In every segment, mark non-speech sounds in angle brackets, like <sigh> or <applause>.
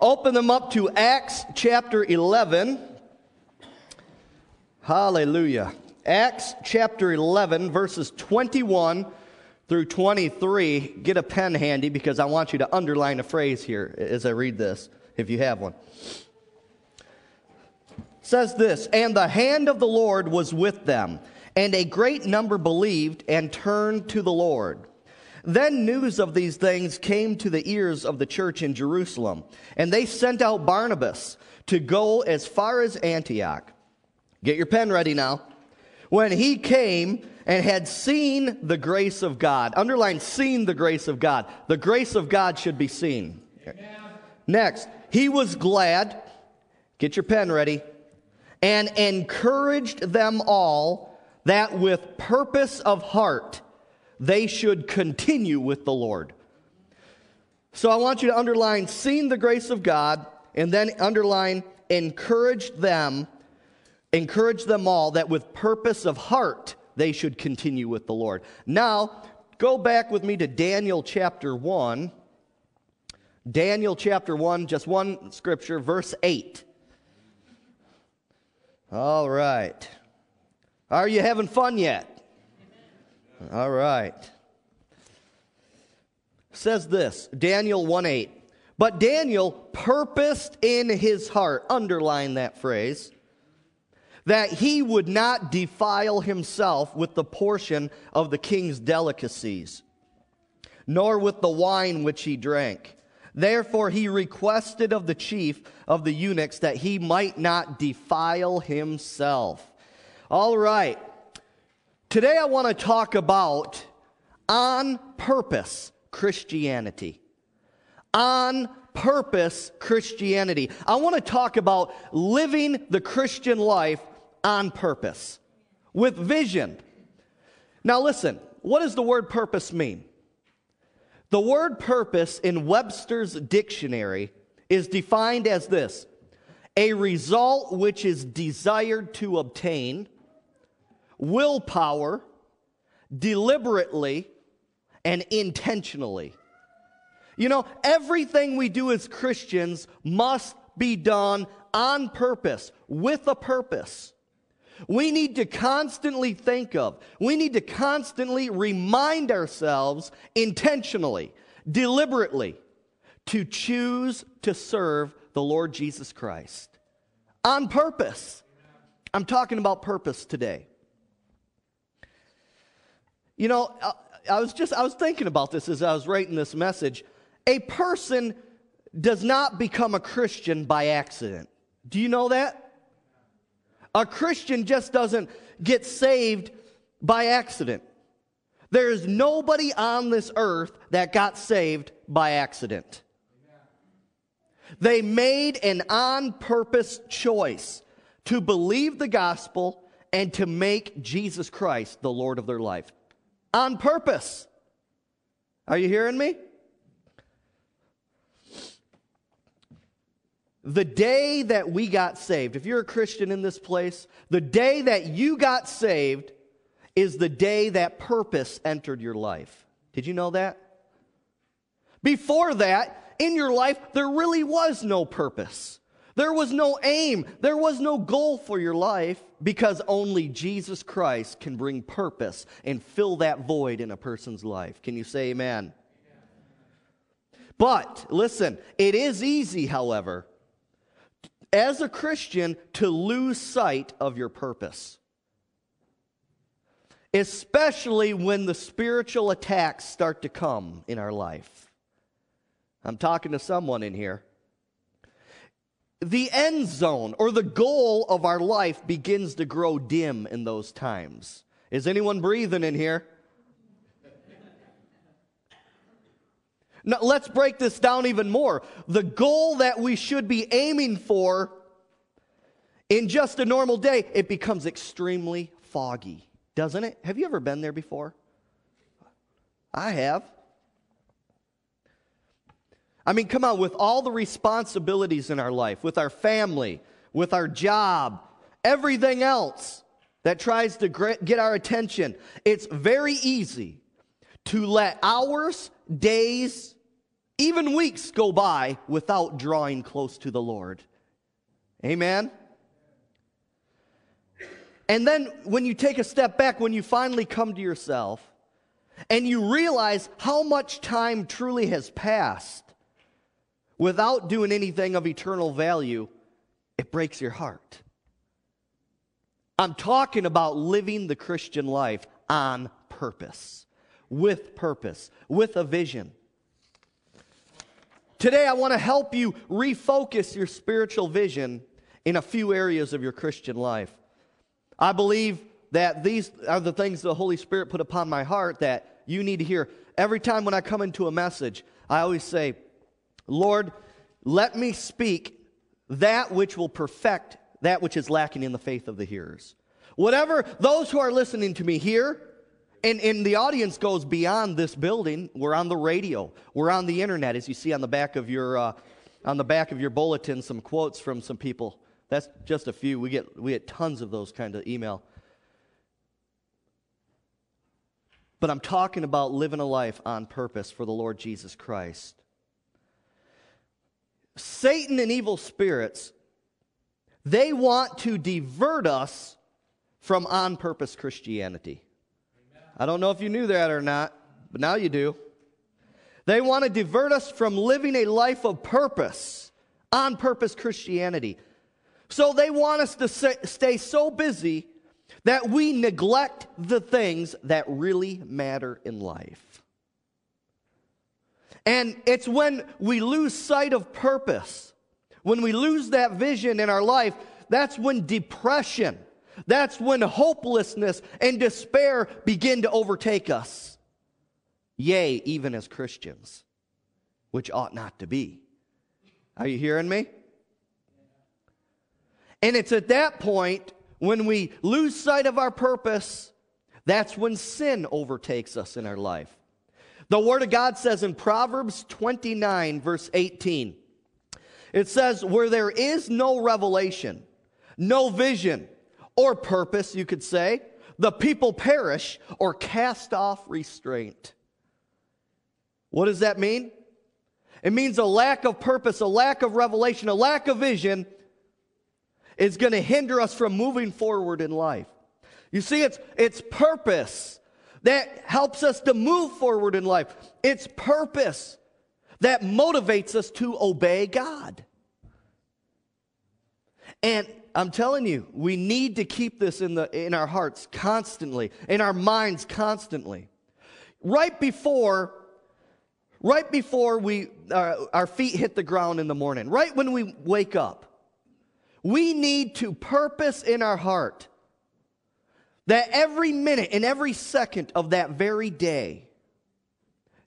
Open them up to Acts chapter 11. Hallelujah. Acts chapter 11, verses 21 through 23. Get a pen handy because I want you to underline a phrase here as I read this, if you have one. It says this, and the hand of the Lord was with them, and a great number believed and turned to the Lord. Then news of these things came to the ears of the church in Jerusalem, and they sent out Barnabas to go as far as Antioch. Get your pen ready now. When he came and had seen the grace of God, underline seen the grace of God. The grace of God should be seen. Amen. Next, he was glad. Get your pen ready. And encouraged them all that with purpose of heart they should continue with the Lord. So I want you to underline seen the grace of God and then underline encouraged them, encourage them all that with purpose of heart they should continue with the Lord. Now, go back with me to Daniel chapter 1. Daniel chapter 1, just one scripture, verse 8. All right. Are you having fun yet? All right. Says this, Daniel 1 8. But Daniel purposed in his heart, underline that phrase, that he would not defile himself with the portion of the king's delicacies, nor with the wine which he drank. Therefore, he requested of the chief of the eunuchs that he might not defile himself. All right. Today I want to talk about on purpose Christianity. On purpose Christianity. I want to talk about living the Christian life on purpose with vision. Now, listen, what does the word purpose mean? The word purpose in Webster's dictionary is defined as this a result which is desired to obtain willpower, deliberately, and intentionally. You know, everything we do as Christians must be done on purpose, with a purpose. We need to constantly think of, we need to constantly remind ourselves intentionally, deliberately, to choose to serve the Lord Jesus Christ. On purpose. I'm talking about purpose today. You know, I was just, I was thinking about this as I was writing this message. A person does not become a Christian by accident. Do you know that? A Christian just doesn't get saved by accident. There is nobody on this earth that got saved by accident. They made an on purpose choice to believe the gospel and to make Jesus Christ the Lord of their life on purpose. Are you hearing me? The day that we got saved, if you're a Christian in this place, the day that you got saved is the day that purpose entered your life. Did you know that? Before that, in your life, there really was no purpose. There was no aim, there was no goal for your life because only Jesus Christ can bring purpose and fill that void in a person's life. Can you say amen? But listen, it is easy, however, as a Christian to lose sight of your purpose. Especially when the spiritual attacks start to come in our life. I'm talking to someone in here the end zone or the goal of our life begins to grow dim in those times. Is anyone breathing in here? Now, let's break this down even more. The goal that we should be aiming for in just a normal day, it becomes extremely foggy, doesn't it? Have you ever been there before? I have. I mean, come on, with all the responsibilities in our life, with our family, with our job, everything else that tries to get our attention, it's very easy to let hours, days, Even weeks go by without drawing close to the Lord. Amen? And then when you take a step back, when you finally come to yourself and you realize how much time truly has passed without doing anything of eternal value, it breaks your heart. I'm talking about living the Christian life on purpose, with purpose, with a vision. Today, I want to help you refocus your spiritual vision in a few areas of your Christian life. I believe that these are the things the Holy Spirit put upon my heart that you need to hear. Every time when I come into a message, I always say, Lord, let me speak that which will perfect that which is lacking in the faith of the hearers. Whatever those who are listening to me hear, and, and the audience goes beyond this building. We're on the radio. We're on the internet, as you see on the back of your uh, on the back of your bulletin. Some quotes from some people. That's just a few. We get we get tons of those kind of email. But I'm talking about living a life on purpose for the Lord Jesus Christ. Satan and evil spirits, they want to divert us from on purpose Christianity. I don't know if you knew that or not, but now you do. They want to divert us from living a life of purpose, on purpose Christianity. So they want us to stay so busy that we neglect the things that really matter in life. And it's when we lose sight of purpose, when we lose that vision in our life, that's when depression, that's when hopelessness and despair begin to overtake us. Yea, even as Christians, which ought not to be. Are you hearing me? And it's at that point when we lose sight of our purpose, that's when sin overtakes us in our life. The Word of God says in Proverbs 29, verse 18, it says, Where there is no revelation, no vision, or purpose, you could say, the people perish or cast off restraint. What does that mean? It means a lack of purpose, a lack of revelation, a lack of vision is going to hinder us from moving forward in life. You see, it's, it's purpose that helps us to move forward in life. It's purpose that motivates us to obey God. And I'm telling you, we need to keep this in, the, in our hearts constantly, in our minds constantly. Right before, right before we, uh, our feet hit the ground in the morning, right when we wake up, we need to purpose in our heart that every minute and every second of that very day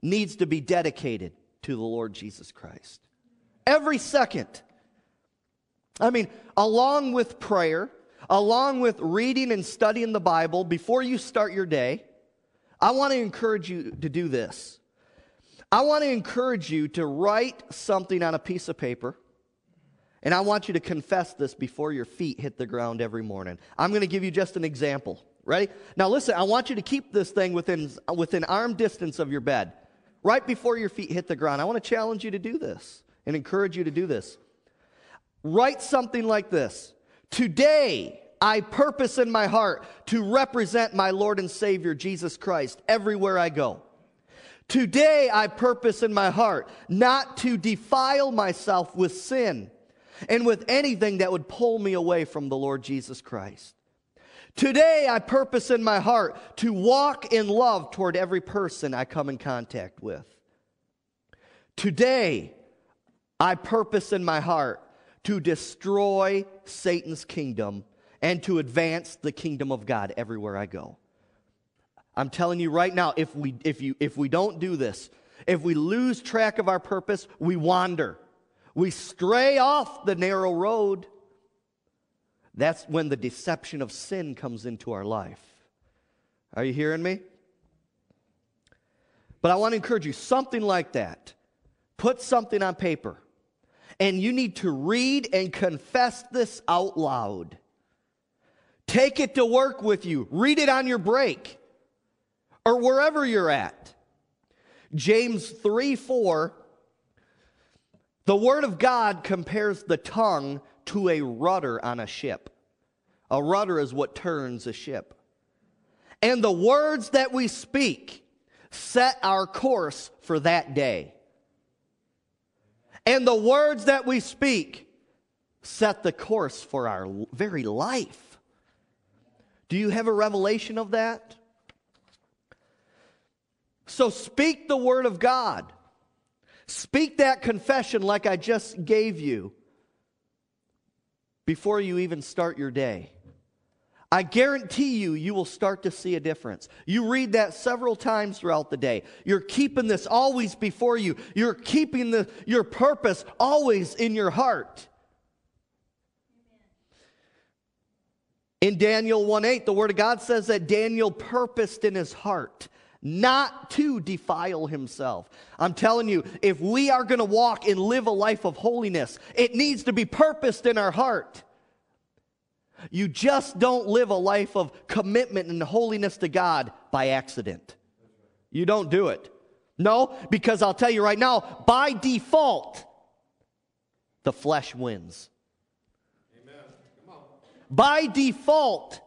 needs to be dedicated to the Lord Jesus Christ. Every second. I mean, along with prayer, along with reading and studying the Bible before you start your day, I want to encourage you to do this. I want to encourage you to write something on a piece of paper, and I want you to confess this before your feet hit the ground every morning. I'm going to give you just an example. Ready? Now, listen, I want you to keep this thing within, within arm distance of your bed, right before your feet hit the ground. I want to challenge you to do this and encourage you to do this. Write something like this Today, I purpose in my heart to represent my Lord and Savior, Jesus Christ, everywhere I go. Today, I purpose in my heart not to defile myself with sin and with anything that would pull me away from the Lord Jesus Christ. Today, I purpose in my heart to walk in love toward every person I come in contact with. Today, I purpose in my heart to destroy Satan's kingdom and to advance the kingdom of God everywhere I go. I'm telling you right now, if we, if, you, if we don't do this, if we lose track of our purpose, we wander. We stray off the narrow road. That's when the deception of sin comes into our life. Are you hearing me? But I want to encourage you something like that. Put something on paper and you need to read and confess this out loud. Take it to work with you. Read it on your break or wherever you're at. James 3 4 The Word of God compares the tongue to a rudder on a ship. A rudder is what turns a ship. And the words that we speak set our course for that day. And the words that we speak set the course for our very life. Do you have a revelation of that? So speak the word of God. Speak that confession like I just gave you before you even start your day. I guarantee you, you will start to see a difference. You read that several times throughout the day. You're keeping this always before you. You're keeping the, your purpose always in your heart. In Daniel 1 8, the Word of God says that Daniel purposed in his heart not to defile himself. I'm telling you, if we are going to walk and live a life of holiness, it needs to be purposed in our heart. You just don't live a life of commitment and holiness to God by accident. You don't do it. No, because I'll tell you right now, by default, the flesh wins. By default,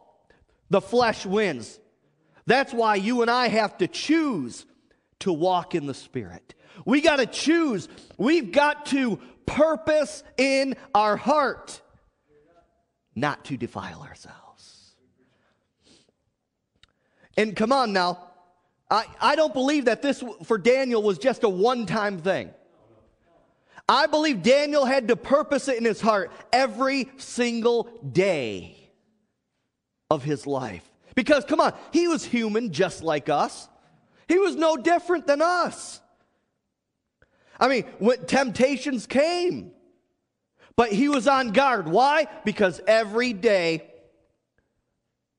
the flesh wins. That's why you and I have to choose to walk in the Spirit. We got to choose. We've got to purpose in our heart not to defile ourselves. And come on now, I, I don't believe that this for Daniel was just a one time thing. I believe Daniel had to purpose it in his heart every single day of his life. Because, come on, he was human just like us. He was no different than us. I mean, when temptations came, but he was on guard. Why? Because every day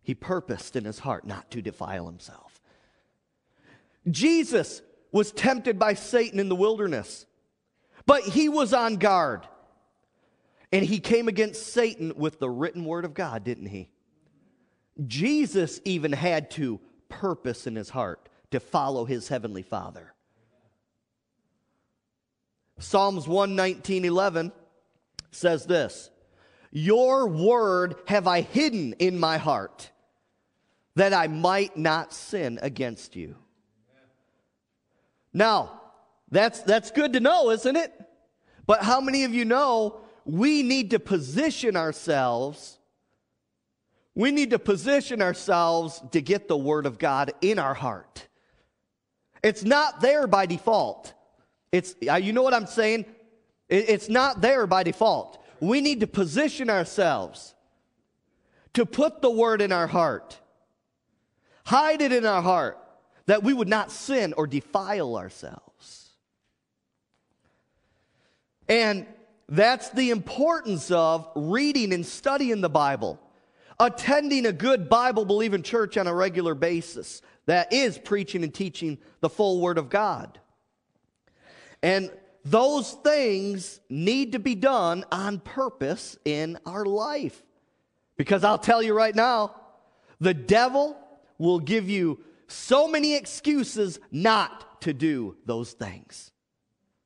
he purposed in his heart not to defile himself. Jesus was tempted by Satan in the wilderness. But he was on guard. And he came against Satan with the written word of God, didn't he? Jesus even had to purpose in his heart to follow his heavenly Father. Psalms 119 11 says this Your word have I hidden in my heart that I might not sin against you. Now, that's, that's good to know, isn't it? But how many of you know we need to position ourselves? We need to position ourselves to get the Word of God in our heart. It's not there by default. It's, uh, you know what I'm saying? It's not there by default. We need to position ourselves to put the Word in our heart, hide it in our heart, that we would not sin or defile ourselves. And that's the importance of reading and studying the Bible, attending a good Bible believing church on a regular basis that is preaching and teaching the full Word of God. And those things need to be done on purpose in our life. Because I'll tell you right now, the devil will give you so many excuses not to do those things.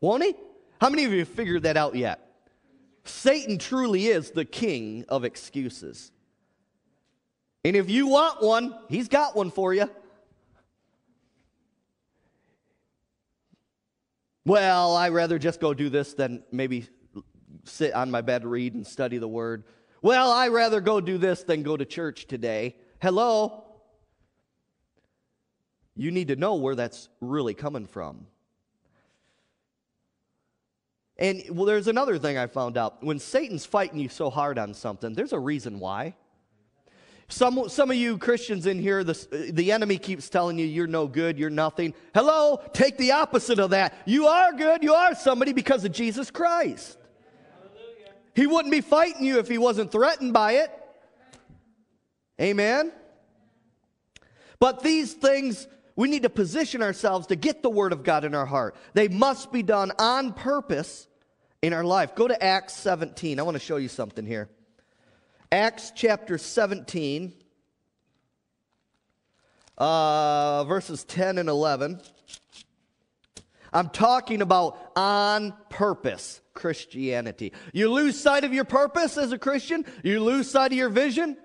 Won't he? How many of you have figured that out yet? Satan truly is the king of excuses. And if you want one, he's got one for you. Well, I'd rather just go do this than maybe sit on my bed, read, and study the word. Well, I'd rather go do this than go to church today. Hello? You need to know where that's really coming from. And well, there's another thing I found out. When Satan's fighting you so hard on something, there's a reason why. Some, some of you Christians in here, the, the enemy keeps telling you you're no good, you're nothing. Hello, take the opposite of that. You are good, you are somebody because of Jesus Christ. Hallelujah. He wouldn't be fighting you if he wasn't threatened by it. Amen? But these things, we need to position ourselves to get the Word of God in our heart. They must be done on purpose in our life. Go to Acts 17. I want to show you something here. Acts chapter 17, uh, verses 10 and 11. I'm talking about on purpose, Christianity. You lose sight of your purpose as a Christian, you lose sight of your vision.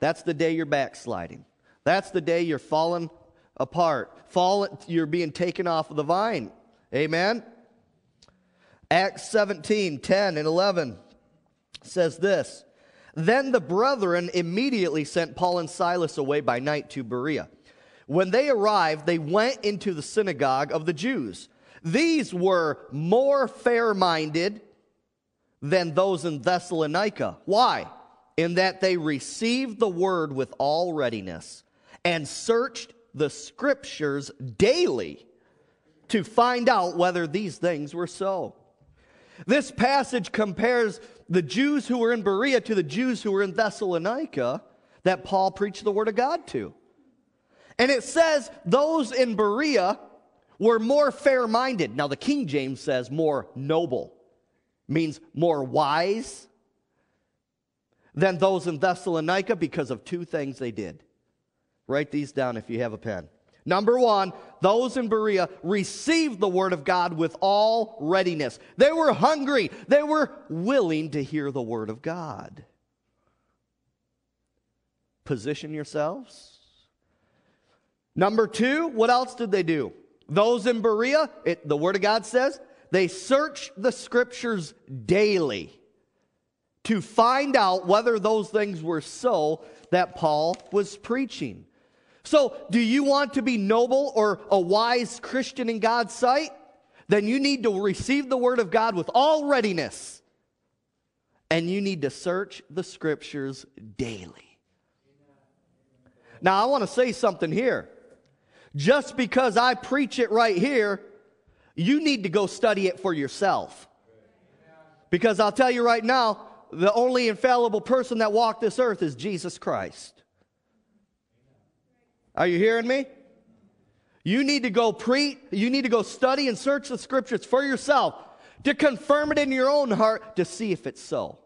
That's the day you're backsliding. That's the day you're falling apart. Falling, you're being taken off of the vine. Amen. Acts 17, 10 and 11 says this. Then the brethren immediately sent Paul and Silas away by night to Berea. When they arrived, they went into the synagogue of the Jews. These were more fair minded than those in Thessalonica. Why? In that they received the word with all readiness and searched the scriptures daily to find out whether these things were so. This passage compares the Jews who were in Berea to the Jews who were in Thessalonica that Paul preached the word of God to. And it says those in Berea were more fair minded. Now, the King James says more noble, means more wise than those in Thessalonica because of two things they did. Write these down if you have a pen. Number one, those in Berea received the word of God with all readiness. They were hungry, they were willing to hear the word of God. Position yourselves. Number two, what else did they do? Those in Berea, it, the word of God says, they searched the scriptures daily to find out whether those things were so that Paul was preaching. So, do you want to be noble or a wise Christian in God's sight? Then you need to receive the Word of God with all readiness. And you need to search the Scriptures daily. Now, I want to say something here. Just because I preach it right here, you need to go study it for yourself. Because I'll tell you right now, the only infallible person that walked this earth is Jesus Christ. Are you hearing me? You need to go preach, you need to go study and search the scriptures for yourself to confirm it in your own heart to see if it's so.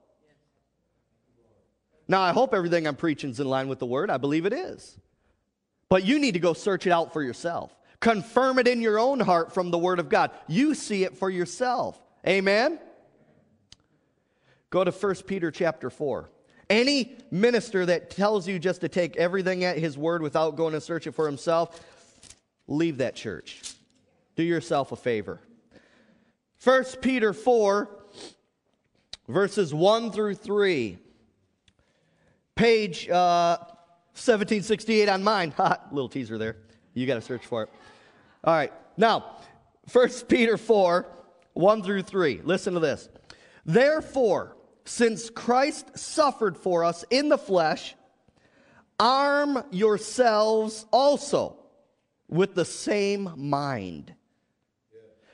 Now, I hope everything I'm preaching is in line with the word. I believe it is. But you need to go search it out for yourself. Confirm it in your own heart from the word of God. You see it for yourself. Amen. Go to 1 Peter chapter 4. Any minister that tells you just to take everything at his word without going and searching for himself, leave that church. Do yourself a favor. 1 Peter 4, verses 1 through 3. Page uh, 1768 on mine. <laughs> Little teaser there. You got to search for it. All right. Now, 1 Peter 4, 1 through 3. Listen to this. Therefore, since Christ suffered for us in the flesh, arm yourselves also with the same mind.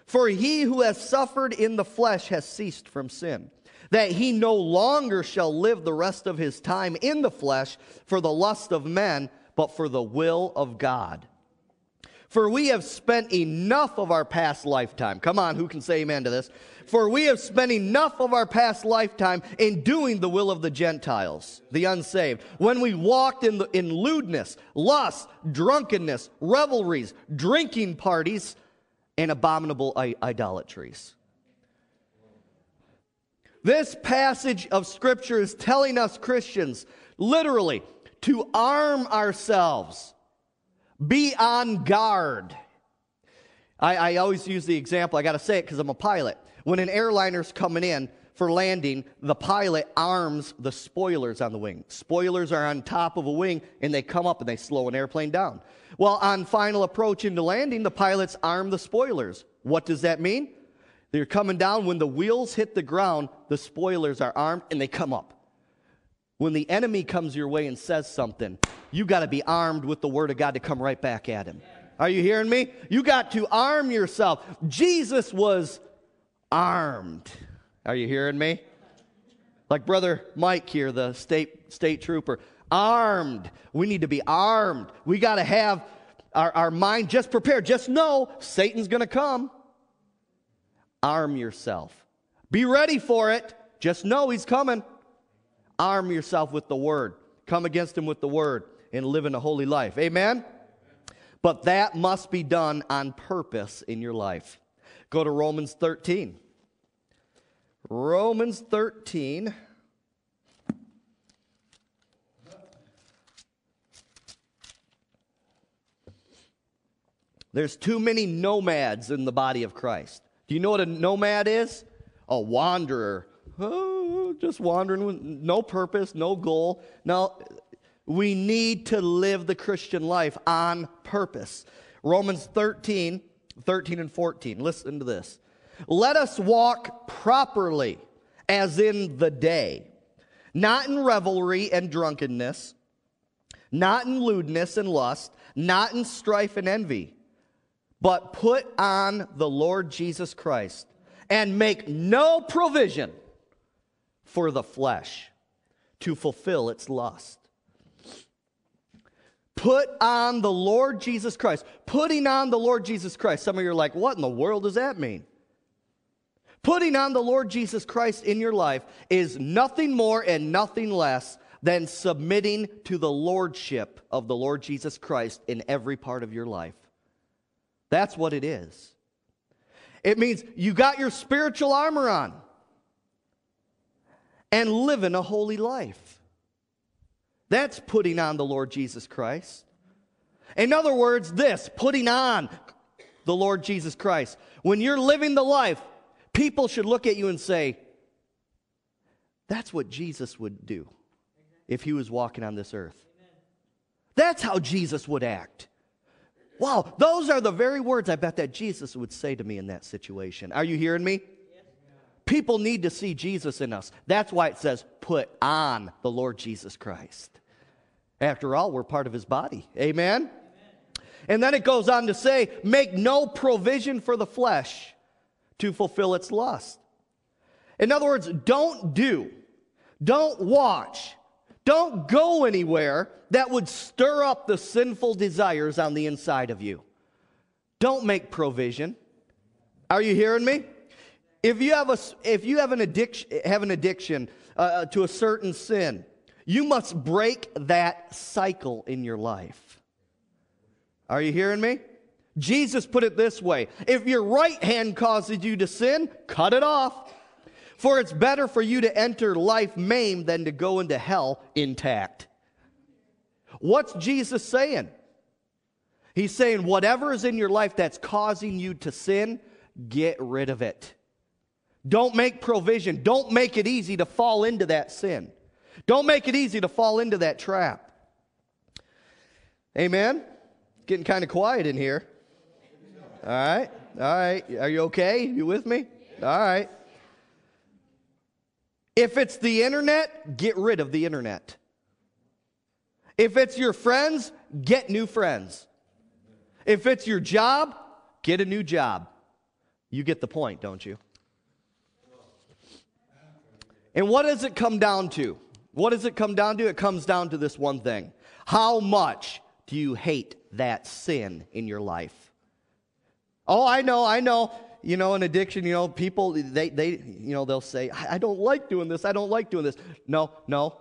For he who has suffered in the flesh has ceased from sin, that he no longer shall live the rest of his time in the flesh for the lust of men, but for the will of God. For we have spent enough of our past lifetime. Come on, who can say amen to this? For we have spent enough of our past lifetime in doing the will of the Gentiles, the unsaved, when we walked in, the, in lewdness, lust, drunkenness, revelries, drinking parties, and abominable idolatries. This passage of Scripture is telling us Christians, literally, to arm ourselves, be on guard. I, I always use the example, I got to say it because I'm a pilot. When an airliner's coming in for landing, the pilot arms the spoilers on the wing. Spoilers are on top of a wing and they come up and they slow an airplane down. Well, on final approach into landing, the pilots arm the spoilers. What does that mean? They're coming down. When the wheels hit the ground, the spoilers are armed and they come up. When the enemy comes your way and says something, you got to be armed with the word of God to come right back at him. Are you hearing me? You got to arm yourself. Jesus was armed. Are you hearing me? Like Brother Mike here, the state, state trooper. Armed. We need to be armed. We got to have our, our mind just prepared. Just know Satan's going to come. Arm yourself. Be ready for it. Just know he's coming. Arm yourself with the word. Come against him with the word and live in a holy life. Amen? But that must be done on purpose in your life. Go to Romans 13. Romans 13. There's too many nomads in the body of Christ. Do you know what a nomad is? A wanderer. Oh, just wandering with no purpose, no goal. Now, we need to live the Christian life on purpose. Romans 13, 13 and 14. Listen to this. Let us walk properly as in the day, not in revelry and drunkenness, not in lewdness and lust, not in strife and envy but put on the Lord Jesus Christ and make no provision for the flesh to fulfill its lust. Put on the Lord Jesus Christ. Putting on the Lord Jesus Christ. Some of you are like, what in the world does that mean? Putting on the Lord Jesus Christ in your life is nothing more and nothing less than submitting to the lordship of the Lord Jesus Christ in every part of your life. That's what it is. It means you got your spiritual armor on and living a holy life. That's putting on the Lord Jesus Christ. In other words, this putting on the Lord Jesus Christ. When you're living the life, people should look at you and say, That's what Jesus would do if he was walking on this earth. That's how Jesus would act. Wow, those are the very words I bet that Jesus would say to me in that situation. Are you hearing me? People need to see Jesus in us. That's why it says, put on the Lord Jesus Christ. After all, we're part of his body. Amen? Amen? And then it goes on to say, make no provision for the flesh to fulfill its lust. In other words, don't do, don't watch, don't go anywhere that would stir up the sinful desires on the inside of you. Don't make provision. Are you hearing me? If you have, a, if you have an addiction, have an addiction uh, uh, to a certain sin, you must break that cycle in your life. Are you hearing me? Jesus put it this way If your right hand causes you to sin, cut it off. For it's better for you to enter life maimed than to go into hell intact. What's Jesus saying? He's saying, whatever is in your life that's causing you to sin, get rid of it. Don't make provision. Don't make it easy to fall into that sin. Don't make it easy to fall into that trap. Amen? Getting kind of quiet in here. All right. All right. Are you okay? You with me? All right. If it's the internet, get rid of the internet. If it's your friends, get new friends. If it's your job, get a new job. You get the point, don't you? And what does it come down to? What does it come down to? It comes down to this one thing. How much do you hate that sin in your life? Oh, I know, I know you know, an addiction, you know, people, they, they, you know, they'll say, I don't like doing this. I don't like doing this. No, no.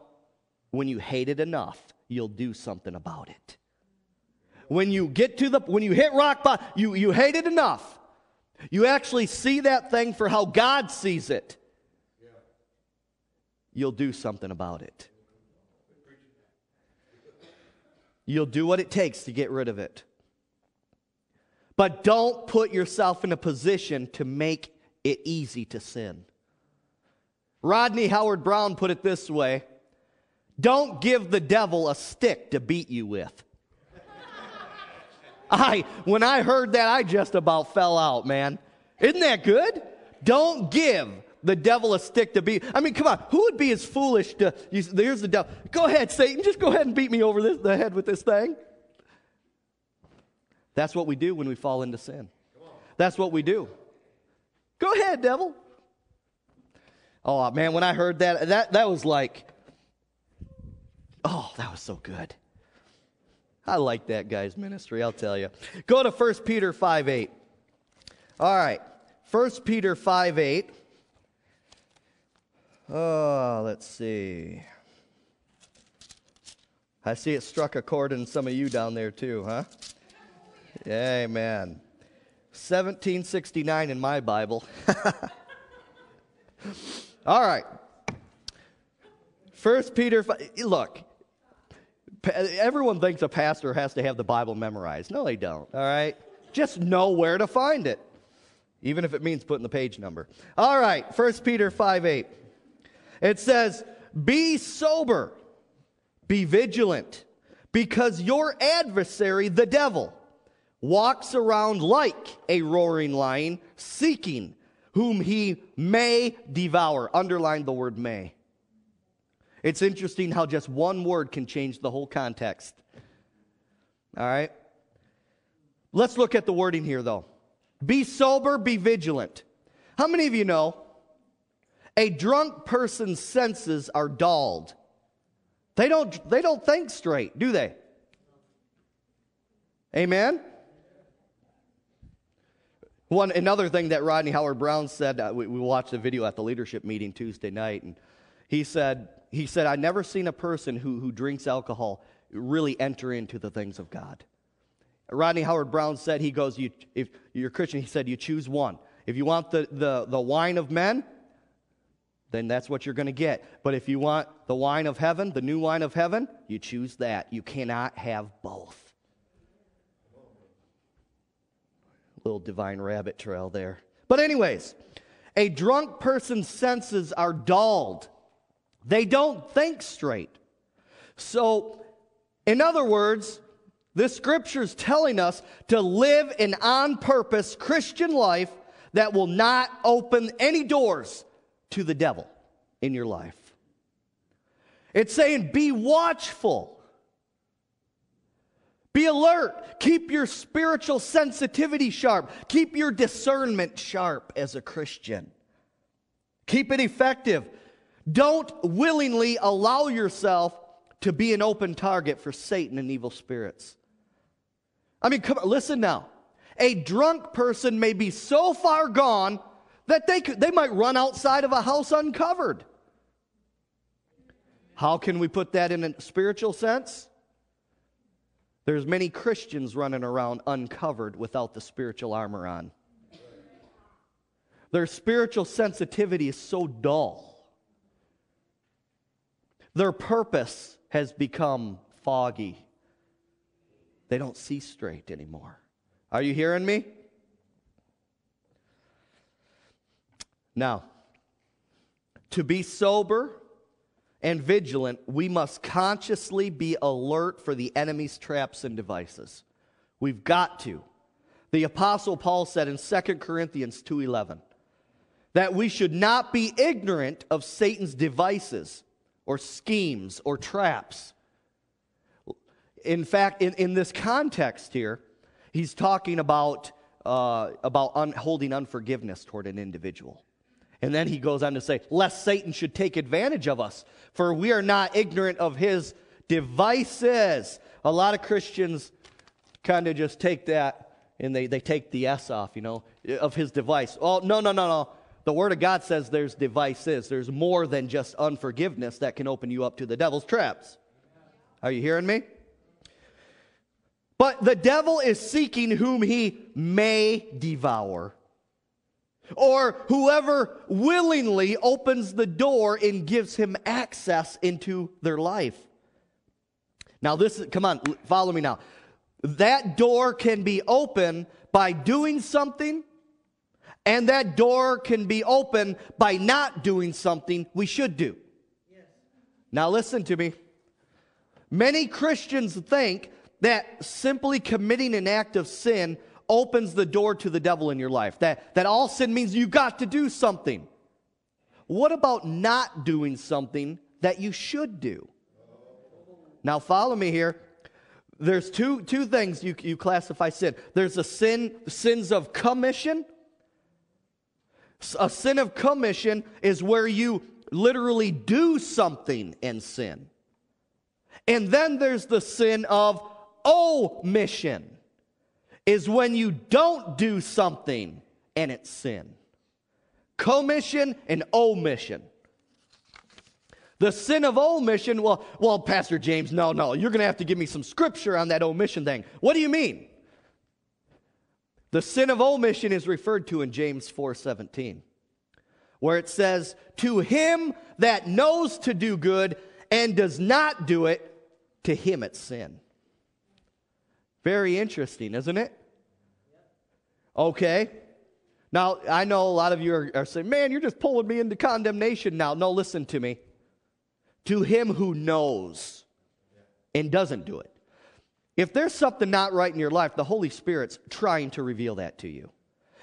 When you hate it enough, you'll do something about it. When you get to the, when you hit rock bottom, you, you hate it enough. You actually see that thing for how God sees it. You'll do something about it. You'll do what it takes to get rid of it. But don't put yourself in a position to make it easy to sin. Rodney Howard-Browne put it this way Don't give the devil a stick to beat you with. <laughs> I, when I heard that, I just about fell out, man. Isn't that good? Don't give the devil a stick to beat. I mean, come on, who would be as foolish to? Here's the devil. Go ahead, Satan. Just go ahead and beat me over this, the head with this thing. That's what we do when we fall into sin. That's what we do. Go ahead, devil. Oh man, when I heard that, that that was like, oh, that was so good. I like that guy's ministry, I'll tell you. Go to 1 Peter 5 8. All right. 1 Peter 5 8. Oh, let's see. I see it struck a chord in some of you down there too, huh? Amen. 1769 in my Bible. <laughs> All right. First Peter, look, everyone thinks a pastor has to have the Bible memorized. No, they don't. All right. Just know where to find it, even if it means putting the page number. All right. First Peter 5 8. It says, Be sober, be vigilant, because your adversary, the devil, walks around like a roaring lion, seeking whom he may devour. Underline the word may. It's interesting how just one word can change the whole context. All right? Let's look at the wording here, though. Be sober, be vigilant. How many of you know a drunk person's senses are dulled? They don't, they don't think straight, do they? Amen? One another thing that Rodney Howard-Browne said, uh, we, we watched a video at the leadership meeting Tuesday night, and he said, he said, I've never seen a person who, who drinks alcohol really enter into the things of God. Rodney Howard-Browne said, he goes, you, if you're a Christian, he said, you choose one. If you want the, the, the wine of men, then that's what you're going to get. But if you want the wine of heaven, the new wine of heaven, you choose that. You cannot have both. Little divine rabbit trail there. But, anyways, a drunk person's senses are dulled, they don't think straight. So, in other words, this scripture is telling us to live an on purpose Christian life that will not open any doors to the devil in your life. It's saying, be watchful. Be alert. Keep your spiritual sensitivity sharp. Keep your discernment sharp as a Christian. Keep it effective. Don't willingly allow yourself to be an open target for Satan and evil spirits. I mean, come on, listen now. A drunk person may be so far gone that they, could, they might run outside of a house uncovered. How can we put that in a spiritual sense? There's many Christians running around uncovered without the spiritual armor on. Their spiritual sensitivity is so dull. Their purpose has become foggy. They don't see straight anymore. Are you hearing me? Now, to be sober and vigilant, we must consciously be alert for the enemy's traps and devices. We've got to. The apostle Paul said in 2 Corinthians 2:11 that we should not be ignorant of Satan's devices or schemes or traps. In fact, in, in this context here, he's talking about, uh, about un- holding unforgiveness toward an individual. And then he goes on to say, lest Satan should take advantage of us, for we are not ignorant of his devices. A lot of Christians kind of just take that and they, they take the S off, you know, of his device. Oh, no, no, no, no. The Word of God says there's devices. There's more than just unforgiveness that can open you up to the devil's traps. Are you hearing me? But the devil is seeking whom he may devour or whoever willingly opens the door and gives him access into their life. Now, this is, come on, follow me now. That door can be open by doing something, and that door can be open by not doing something we should do. Yes. Now, listen to me. Many Christians think that simply committing an act of sin opens the door to the devil in your life. That, that all sin means you got to do something. What about not doing something that you should do? Now, follow me here. There's two, two things you, you classify sin. There's a sin, sins of commission. A sin of commission is where you literally do something in sin. And then there's the sin of omission is when you don't do something and it's sin. Commission and omission. The sin of omission, well, well, Pastor James, no, no, you're going to have to give me some scripture on that omission thing. What do you mean? The sin of omission is referred to in James 4:17. where it says, To him that knows to do good and does not do it, to him it's sin. Very interesting, isn't it? Okay. Now, I know a lot of you are, are, saying, man, you're just pulling me into condemnation now. No, listen to me. To him who knows and doesn't do it. If there's something not right in your life, the Holy Spirit's trying to reveal that to you.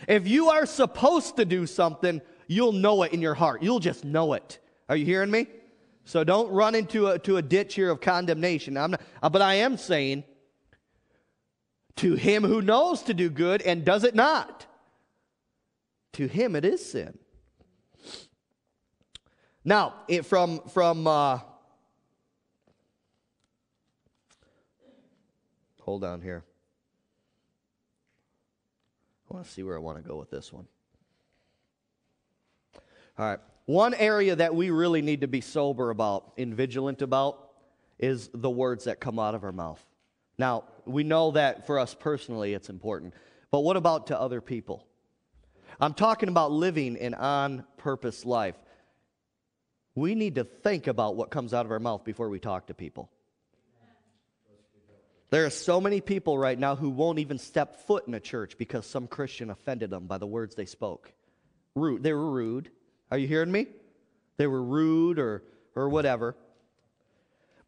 If you are supposed to do something, you'll know it in your heart. You'll just know it. Are you hearing me? So don't run into a, to a ditch here of condemnation. I'm not, but I am saying, to him who knows to do good and does it not, to him it is sin. Now, it, from from uh, hold on here. I want to see where I want to go with this one. All right. One area that we really need to be sober about and vigilant about is the words that come out of our mouth. Now, we know that for us personally it's important, but what about to other people? I'm talking about living an on purpose life. We need to think about what comes out of our mouth before we talk to people. There are so many people right now who won't even step foot in a church because some Christian offended them by the words they spoke. Rude. They were rude. Are you hearing me? They were rude or, or whatever.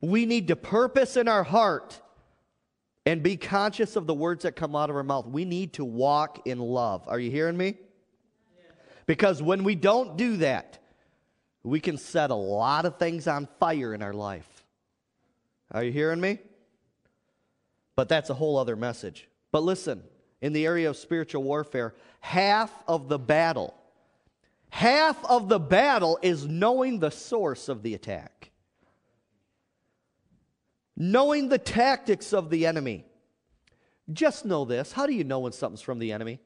We need to purpose in our heart and be conscious of the words that come out of our mouth. We need to walk in love. Are you hearing me? Because when we don't do that, we can set a lot of things on fire in our life. Are you hearing me? But that's a whole other message. But listen, in the area of spiritual warfare, half of the battle, half of the battle is knowing the source of the attack, knowing the tactics of the enemy. Just know this. How do you know when something's from the enemy?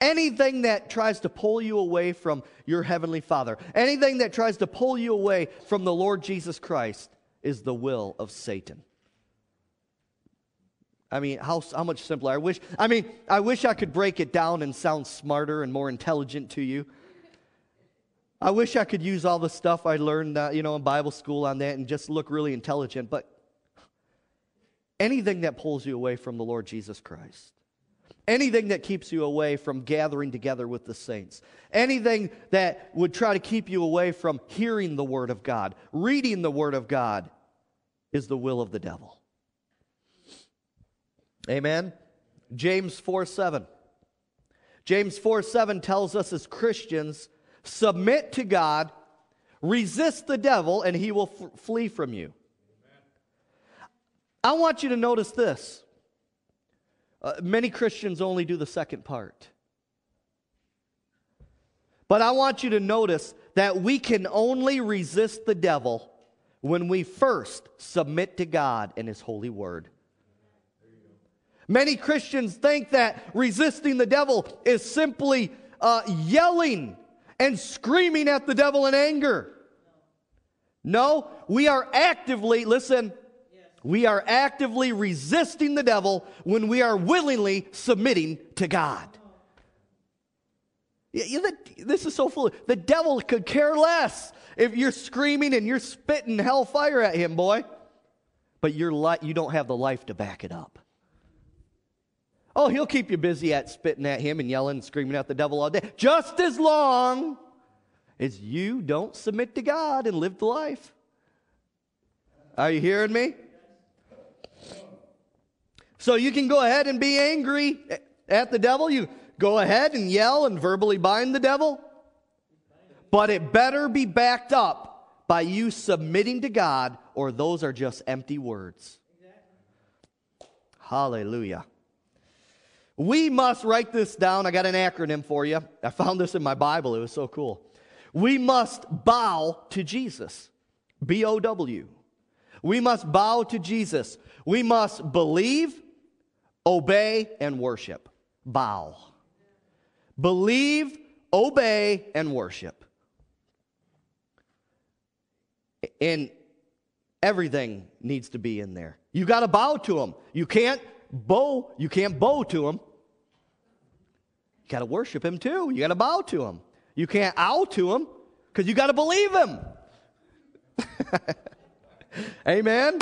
Anything that tries to pull you away from your Heavenly Father, anything that tries to pull you away from the Lord Jesus Christ, is the will of Satan. I mean, how, how much simpler? I wish, I mean, I wish I could break it down and sound smarter and more intelligent to you. I wish I could use all the stuff I learned, uh, you know, in Bible school on that and just look really intelligent. But anything that pulls you away from the Lord Jesus Christ, anything that keeps you away from gathering together with the saints, anything that would try to keep you away from hearing the Word of God, reading the Word of God, is the will of the devil. Amen. James 4 7. James 4 7 tells us as Christians, submit to God, resist the devil, and he will f- flee from you. I want you to notice this. Uh, many Christians only do the second part. But I want you to notice that we can only resist the devil when we first submit to God and His holy word. Many Christians think that resisting the devil is simply uh, yelling and screaming at the devil in anger. No, we are actively, listen, we are actively resisting the devil when we are willingly submitting to God. This is so foolish. The devil could care less if you're screaming and you're spitting hellfire at him, boy. But you're li- you don't have the life to back it up. Oh, he'll keep you busy at spitting at him and yelling and screaming at the devil all day, just as long as you don't submit to God and live the life. Are you hearing me? So you can go ahead and be angry at the devil. You go ahead and yell and verbally bind the devil. But it better be backed up by you submitting to God, or those are just empty words. Hallelujah. We must write this down. I got an acronym for you. I found this in my Bible. It was so cool. We must bow to Jesus. B O W. We must bow to Jesus. We must believe, obey, and worship. Bow. Believe, obey, and worship. And everything needs to be in there. You got to bow to him. You can't bow, you can't bow to him. You got to worship him too. You got to bow to him. You can't ow to him. Because you got to believe him. <laughs> Amen.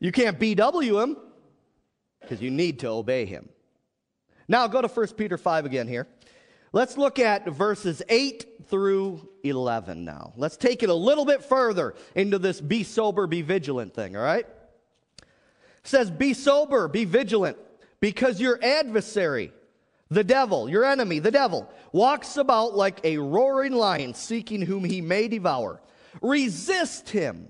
You can't BW him because you need to obey him. Now go to 1 Peter 5 again here. Let's look at verses 8 through 11 now. Let's take it a little bit further into this be sober, be vigilant thing, all right? It says, Be sober, be vigilant, because your adversary, the devil, your enemy, the devil, walks about like a roaring lion seeking whom he may devour. Resist him,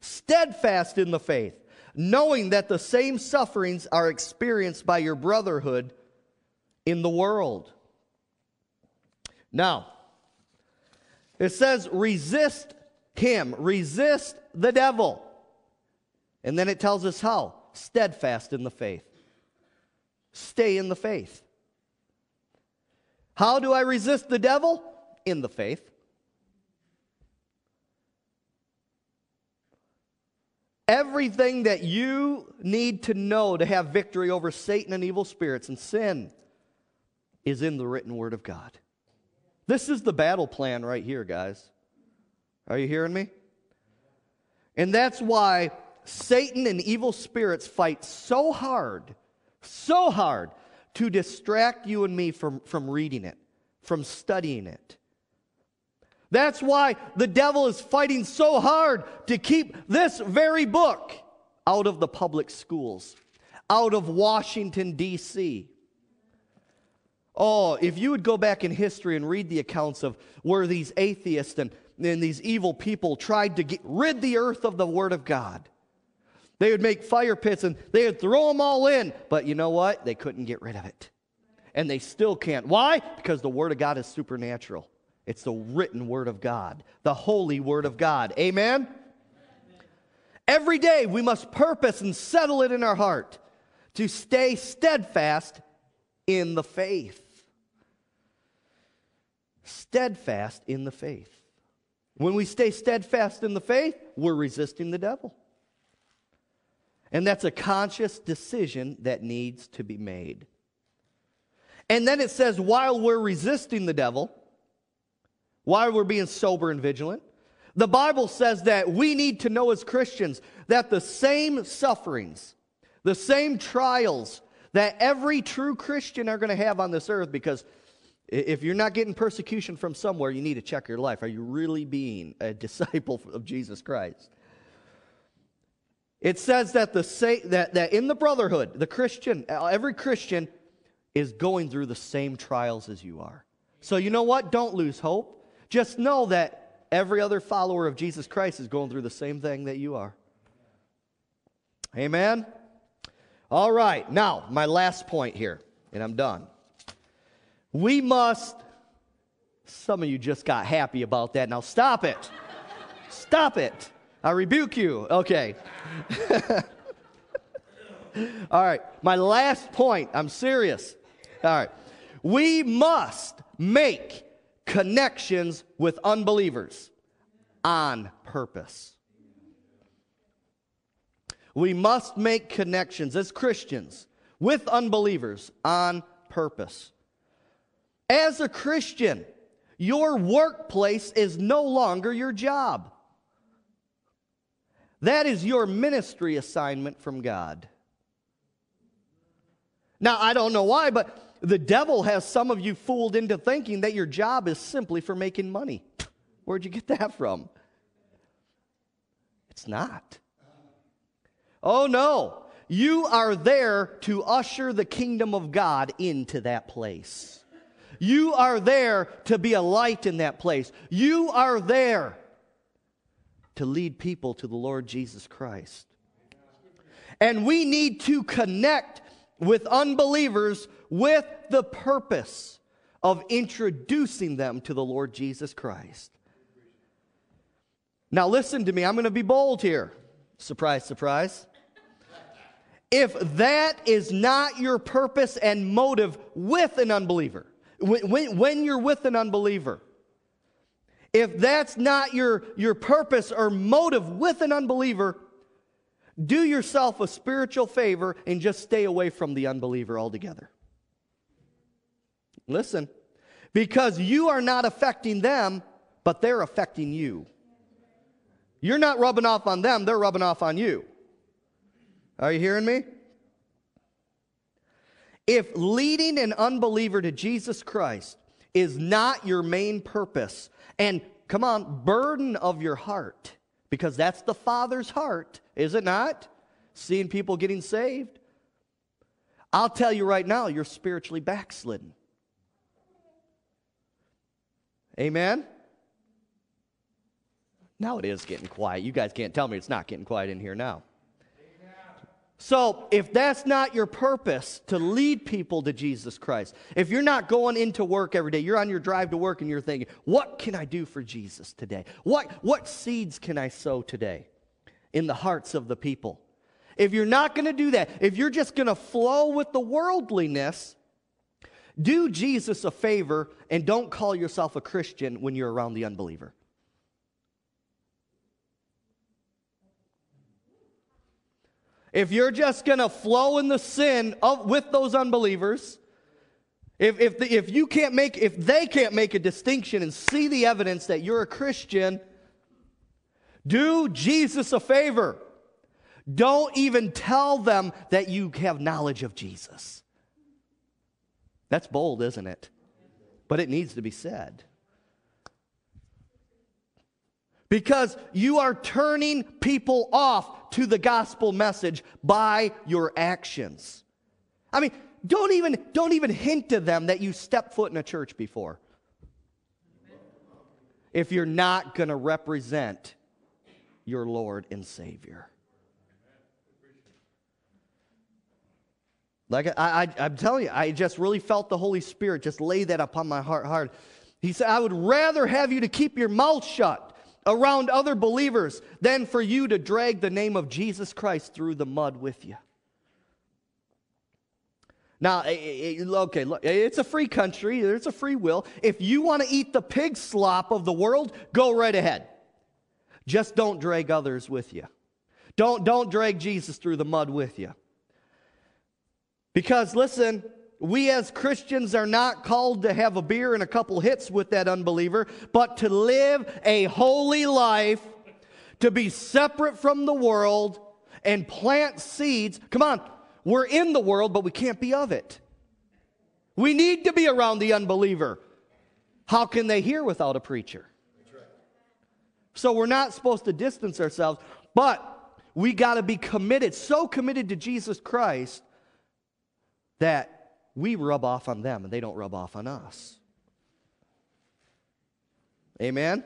steadfast in the faith, knowing that the same sufferings are experienced by your brotherhood in the world. Now, it says, resist him, resist the devil. And then it tells us how steadfast in the faith. Stay in the faith. How do I resist the devil? In the faith. Everything that you need to know to have victory over Satan and evil spirits and sin is in the written word of God. This is the battle plan right here, guys. Are you hearing me? And that's why Satan and evil spirits fight so hard, so hard to distract you and me from, from reading it, from studying it. That's why the devil is fighting so hard to keep this very book out of the public schools, out of Washington, D.C. Oh, if you would go back in history and read the accounts of where these atheists and, and these evil people tried to get, rid the earth of the Word of God. They would make fire pits and they would throw them all in, but you know what? They couldn't get rid of it. And they still can't. Why? Because the Word of God is supernatural. It's the written Word of God, the holy Word of God. Amen? Every day we must purpose and settle it in our heart to stay steadfast in the faith steadfast in the faith. When we stay steadfast in the faith, we're resisting the devil. And that's a conscious decision that needs to be made. And then it says, while we're resisting the devil, while we're being sober and vigilant, the Bible says that we need to know as Christians that the same sufferings, the same trials that every true Christian are going to have on this earth, because if you're not getting persecution from somewhere, you need to check your life. Are you really being a <laughs> disciple of Jesus Christ? It says that, the that, that in the brotherhood, the Christian, every Christian is going through the same trials as you are. So you know what? Don't lose hope. Just know that every other follower of Jesus Christ is going through the same thing that you are. Amen? All right, now, my last point here, and I'm done. We must, some of you just got happy about that. Now stop it. stop it. I rebuke you. Okay. <laughs> All right. My last point. I'm serious. All right. We must make connections with unbelievers on purpose. We must make connections as Christians with unbelievers on purpose. As a Christian, your workplace is no longer your job. That is your ministry assignment from God. Now, I don't know why, but the devil has some of you fooled into thinking that your job is simply for making money. Where'd you get that from? It's not. Oh, no. You are there to usher the kingdom of God into that place. You are there to be a light in that place. You are there to lead people to the Lord Jesus Christ. And we need to connect with unbelievers with the purpose of introducing them to the Lord Jesus Christ. Now, listen to me. I'm going to be bold here. Surprise, surprise. If that is not your purpose and motive with an unbeliever, when, when, you're with an unbeliever, if that's not your, your purpose or motive with an unbeliever, do yourself a spiritual favor and just stay away from the unbeliever altogether. Listen, because you are not affecting them, but they're affecting you. You're not rubbing off on them, they're rubbing off on you. Are you hearing me? If leading an unbeliever to Jesus Christ is not your main purpose, and come on, burden of your heart, because that's the Father's heart, is it not? Seeing people getting saved. I'll tell you right now, you're spiritually backslidden. Amen? Now it is getting quiet. You guys can't tell me it's not getting quiet in here now. So, if that's not your purpose to lead people to Jesus Christ, if you're not going into work every day, you're on your drive to work and you're thinking, what can I do for Jesus today? What, what seeds can I sow today in the hearts of the people? If you're not going to do that, if you're just going to flow with the worldliness, do Jesus a favor and don't call yourself a Christian when you're around the unbeliever. If you're just going to flow in the sin of, with those unbelievers, if, if, the, if you can't make, if they can't make a distinction and see the evidence that you're a Christian, do Jesus a favor. Don't even tell them that you have knowledge of Jesus. That's bold, isn't it? But it needs to be said. Because you are turning people off to the gospel message by your actions. I mean, don't even, don't even hint to them that you stepped foot in a church before. If you're not going to represent your Lord and Savior. Like I, I, am telling you, I just really felt the Holy Spirit just lay that upon my heart hard. He said, I would rather have you to keep your mouth shut around other believers than for you to drag the name of Jesus Christ through the mud with you. Now, eh, eh, eh, okay, look, it's a free country, there's a free will. If you want to eat the pig slop of the world, go right ahead. Just don't drag others with you. Don't, don't drag Jesus through the mud with you. Because, listen, we as Christians are not called to have a beer and a couple hits with that unbeliever, but to live a holy life, to be separate from the world and plant seeds. Come on, we're in the world, but we can't be of it. We need to be around the unbeliever. How can they hear without a preacher? So we're not supposed to distance ourselves, but we got to be committed, so committed to Jesus Christ that we rub off on them and they don't rub off on us. Amen?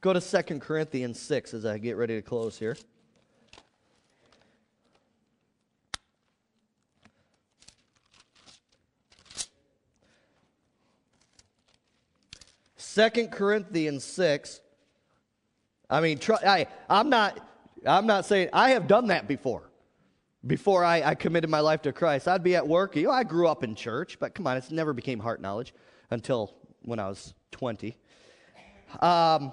Go to 2 Corinthians 6 as I get ready to close here. Second Corinthians 6. I mean, try, I, I'm not, I'm not saying, I have done that before before I, I, committed my life to Christ, I'd be at work. You know, I grew up in church, but come on, it never became heart knowledge until when I was 20. Um,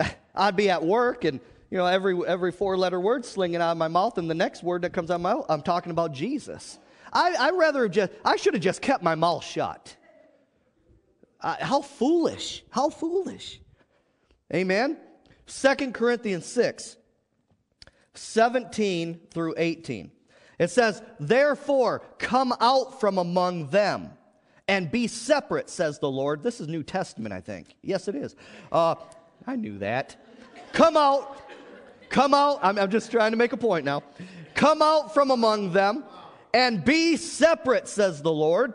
<laughs> I'd be at work and, you know, every, every four letter word slinging out of my mouth, and the next word that comes out of my mouth, I'm talking about Jesus. I, I rather have just, I should have just kept my mouth shut. Uh, how foolish. How foolish. Amen. Second Corinthians 6. 17 through 18. It says, Therefore, come out from among them and be separate, says the Lord. This is New Testament, I think. Yes, it is. Uh, I knew that. Come out. Come out. I'm, I'm just trying to make a point now. Come out from among them and be separate, says the Lord.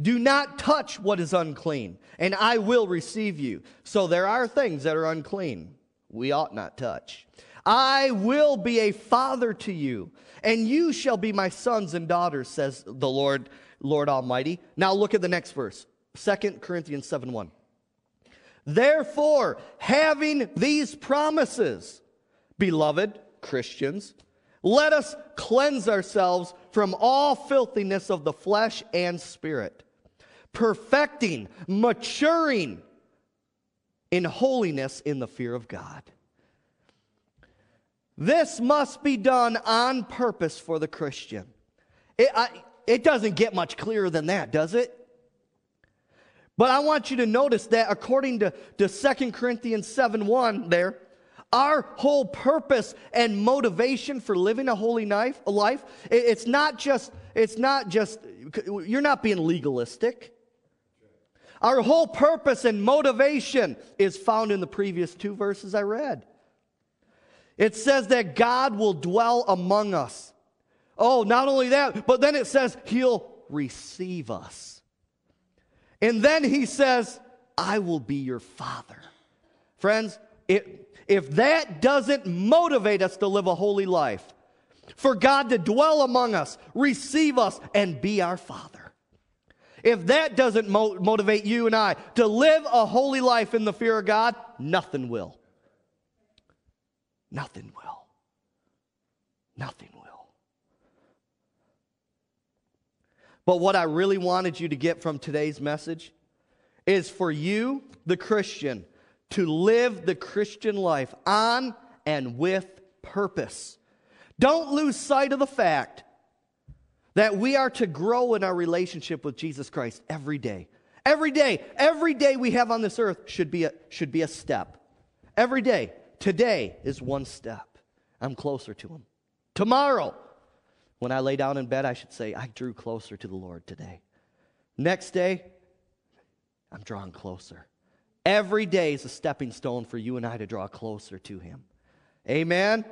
Do not touch what is unclean, and I will receive you. So there are things that are unclean we ought not touch. I will be a father to you, and you shall be my sons and daughters, says the Lord, Lord Almighty. Now look at the next verse, 2 Corinthians 7 1. Therefore, having these promises, beloved Christians, let us cleanse ourselves from all filthiness of the flesh and spirit, perfecting, maturing in holiness in the fear of God. This must be done on purpose for the Christian. It, I, it doesn't get much clearer than that, does it? But I want you to notice that according to, to 2 Corinthians 7 1 there, our whole purpose and motivation for living a holy life, life it's not just, it's not just, you're not being legalistic. Our whole purpose and motivation is found in the previous two verses I read. It says that God will dwell among us. Oh, not only that, but then it says he'll receive us. And then he says, I will be your father. Friends, it, if that doesn't motivate us to live a holy life, for God to dwell among us, receive us, and be our father, if that doesn't mo- motivate you and I to live a holy life in the fear of God, nothing will. Nothing will. Nothing will. But what I really wanted you to get from today's message is for you, the Christian, to live the Christian life on and with purpose. Don't lose sight of the fact that we are to grow in our relationship with Jesus Christ every day. Every day, every day we have on this earth should be a, should be a step. Every day. Today is one step. I'm closer to Him. Tomorrow, when I lay down in bed, I should say, I drew closer to the Lord today. Next day, I'm drawing closer. Every day is a stepping stone for you and I to draw closer to Him. Amen?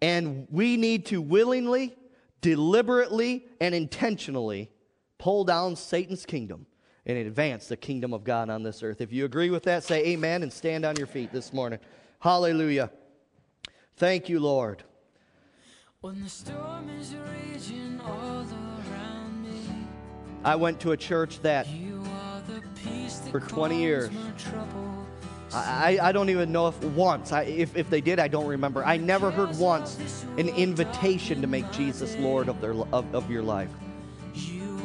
And we need to willingly, deliberately, and intentionally pull down Satan's kingdom and advance the kingdom of God on this earth. If you agree with that, say amen and stand on your feet this morning. Hallelujah. Thank you, Lord. When the storm is raging all around me, I went to a church that for 20 years. I, I don't even know if once, I, if, if they did, I don't remember. I never heard once an invitation to make Jesus Lord of, their, of, of your life.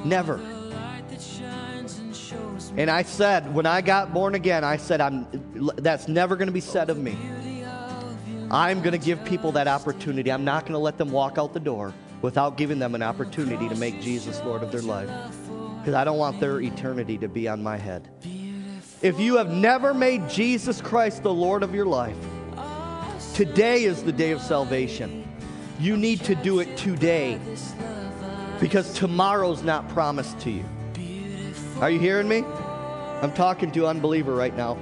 Never. And I said, when I got born again, I said, I'm, that's never going to be said of me. I'm going to give people that opportunity. I'm not going to let them walk out the door without giving them an opportunity to make Jesus Lord of their life. Because I don't want their eternity to be on my head. If you have never made Jesus Christ the Lord of your life, today is the day of salvation. You need to do it today because tomorrow's not promised to you. Are you hearing me? I'm talking to unbeliever right now.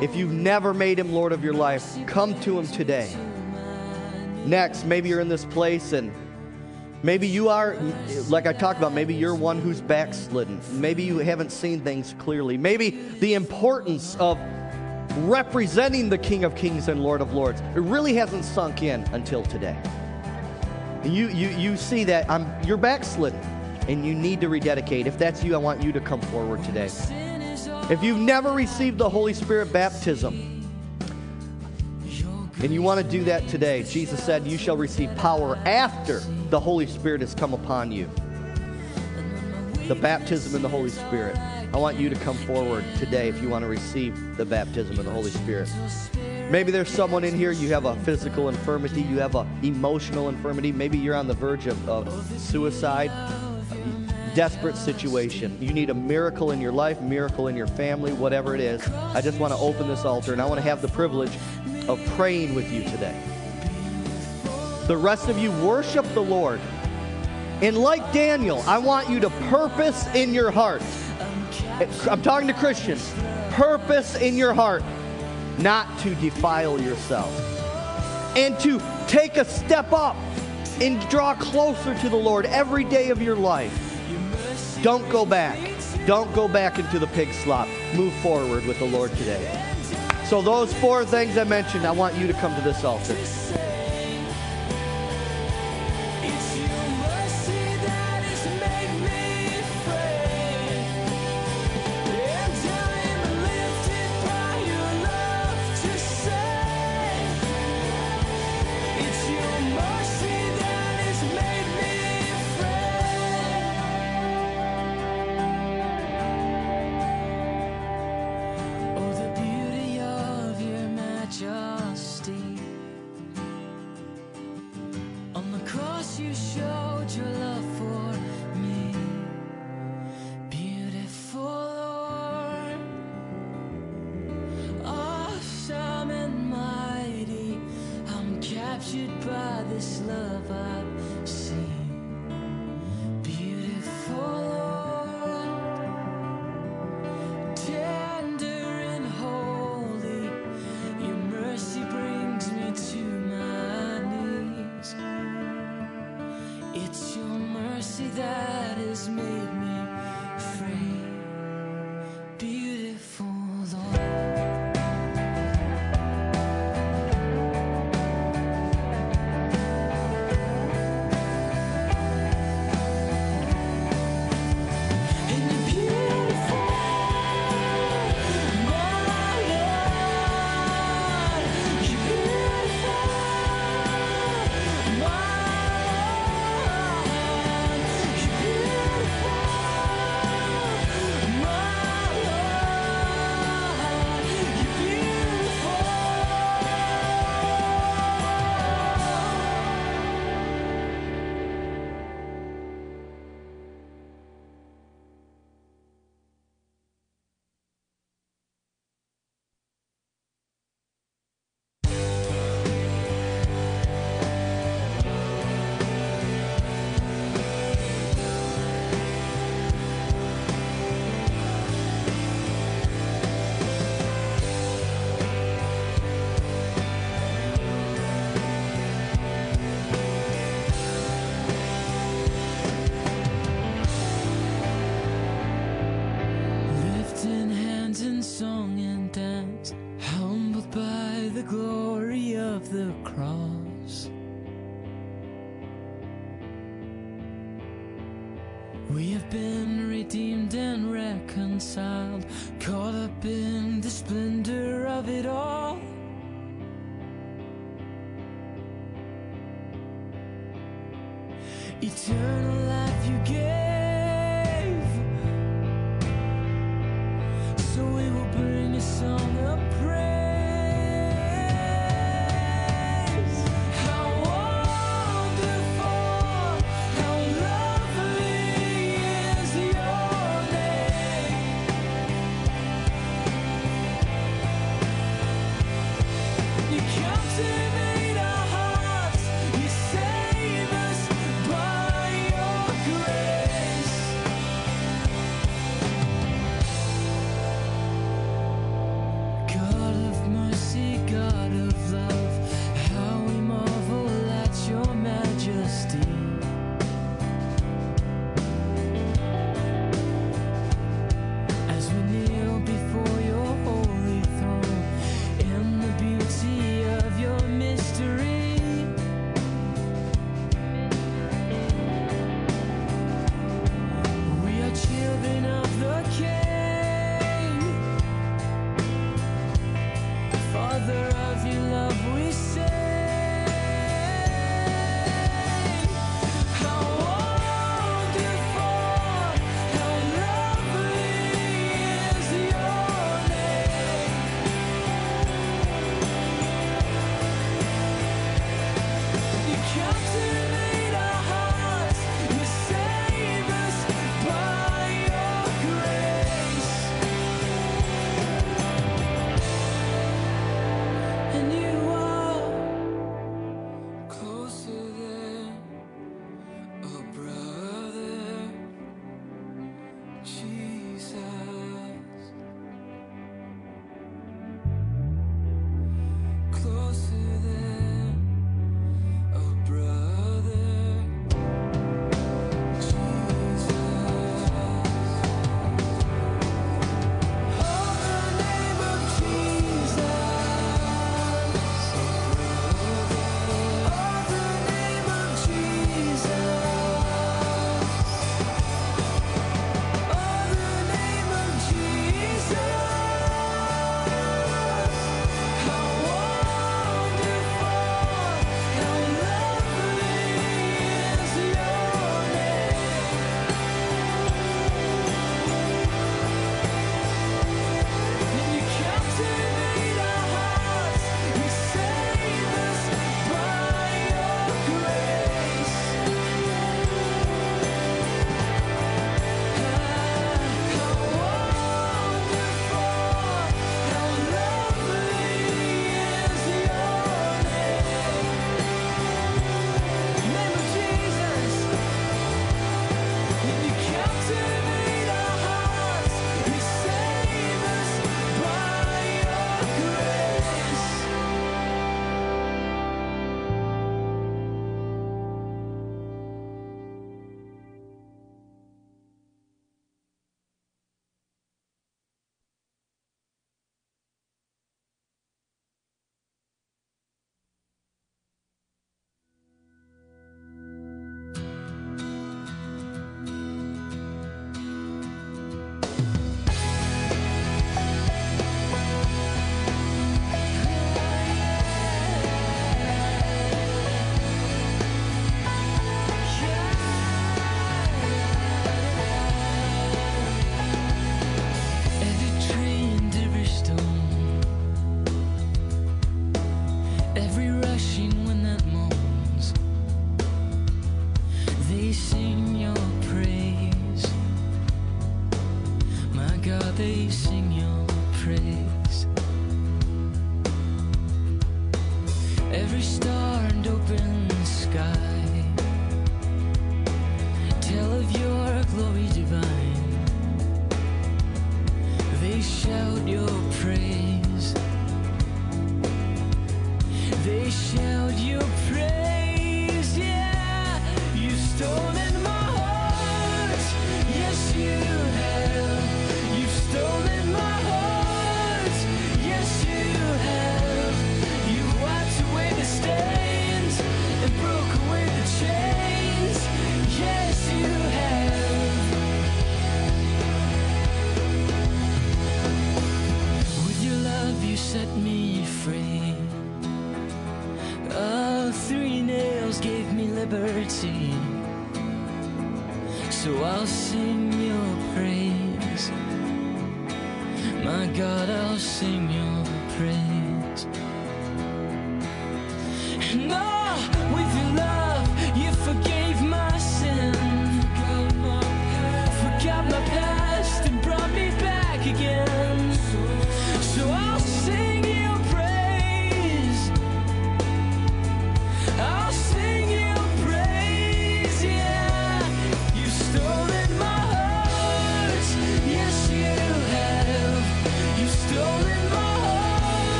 If you've never made him Lord of your life, come to him today. Next, maybe you're in this place and maybe you are, like I talked about, maybe you're one who's backslidden. Maybe you haven't seen things clearly. Maybe the importance of representing the King of Kings and Lord of Lords, it really hasn't sunk in until today. You, you, you see that I'm, you're backslidden and you need to rededicate. If that's you, I want you to come forward today. If you've never received the Holy Spirit baptism, and you want to do that today, Jesus said, You shall receive power after the Holy Spirit has come upon you. The baptism in the Holy Spirit. I want you to come forward today if you want to receive the baptism of the Holy Spirit. Maybe there's someone in here, you have a physical infirmity, you have an emotional infirmity, maybe you're on the verge of, of suicide desperate situation. You need a miracle in your life, miracle in your family, whatever it is. I just want to open this altar and I want to have the privilege of praying with you today. The rest of you worship the Lord. And like Daniel, I want you to purpose in your heart. I'm talking to Christians. Purpose in your heart not to defile yourself and to take a step up and draw closer to the Lord every day of your life. Don't go back. Don't go back into the pig slop. Move forward with the Lord today. So, those four things I mentioned, I want you to come to this altar.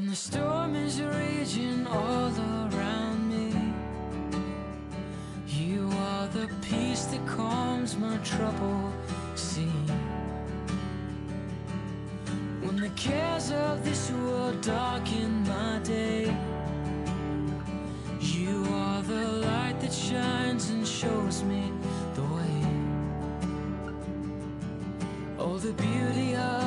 When the storm is raging all around me. You are the peace that calms my troubled sea When the cares of this world darken my day You are the light that shines and shows me the way. Oh, the beauty of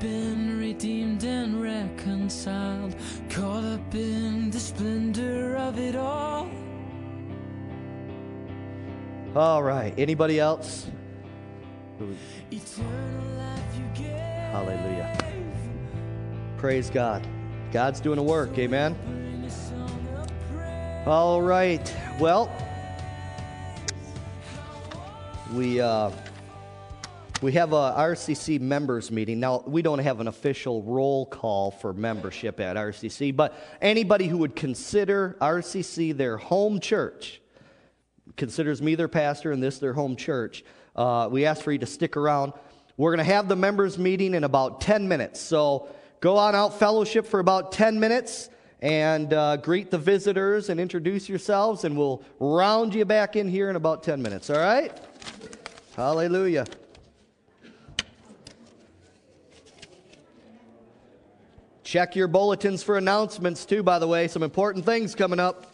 been redeemed and reconciled, caught up in the splendor of it all. All right. Anybody else? Eternal life you gave. Hallelujah. Praise God. God's doing a work. Amen. Bring a song of praise. All right. Well, we uh, we have a RCC members meeting now. We don't have an official roll call for membership at RCC, but anybody who would consider RCC their home church considers me their pastor and this their home church. Uh, we ask for you to stick around. We're going to have the members meeting in about 10 minutes. So go on out fellowship for about 10 minutes and uh, greet the visitors and introduce yourselves, and we'll round you back in here in about 10 minutes. All right? Hallelujah. Check your bulletins for announcements, too, by the way. Some important things coming up.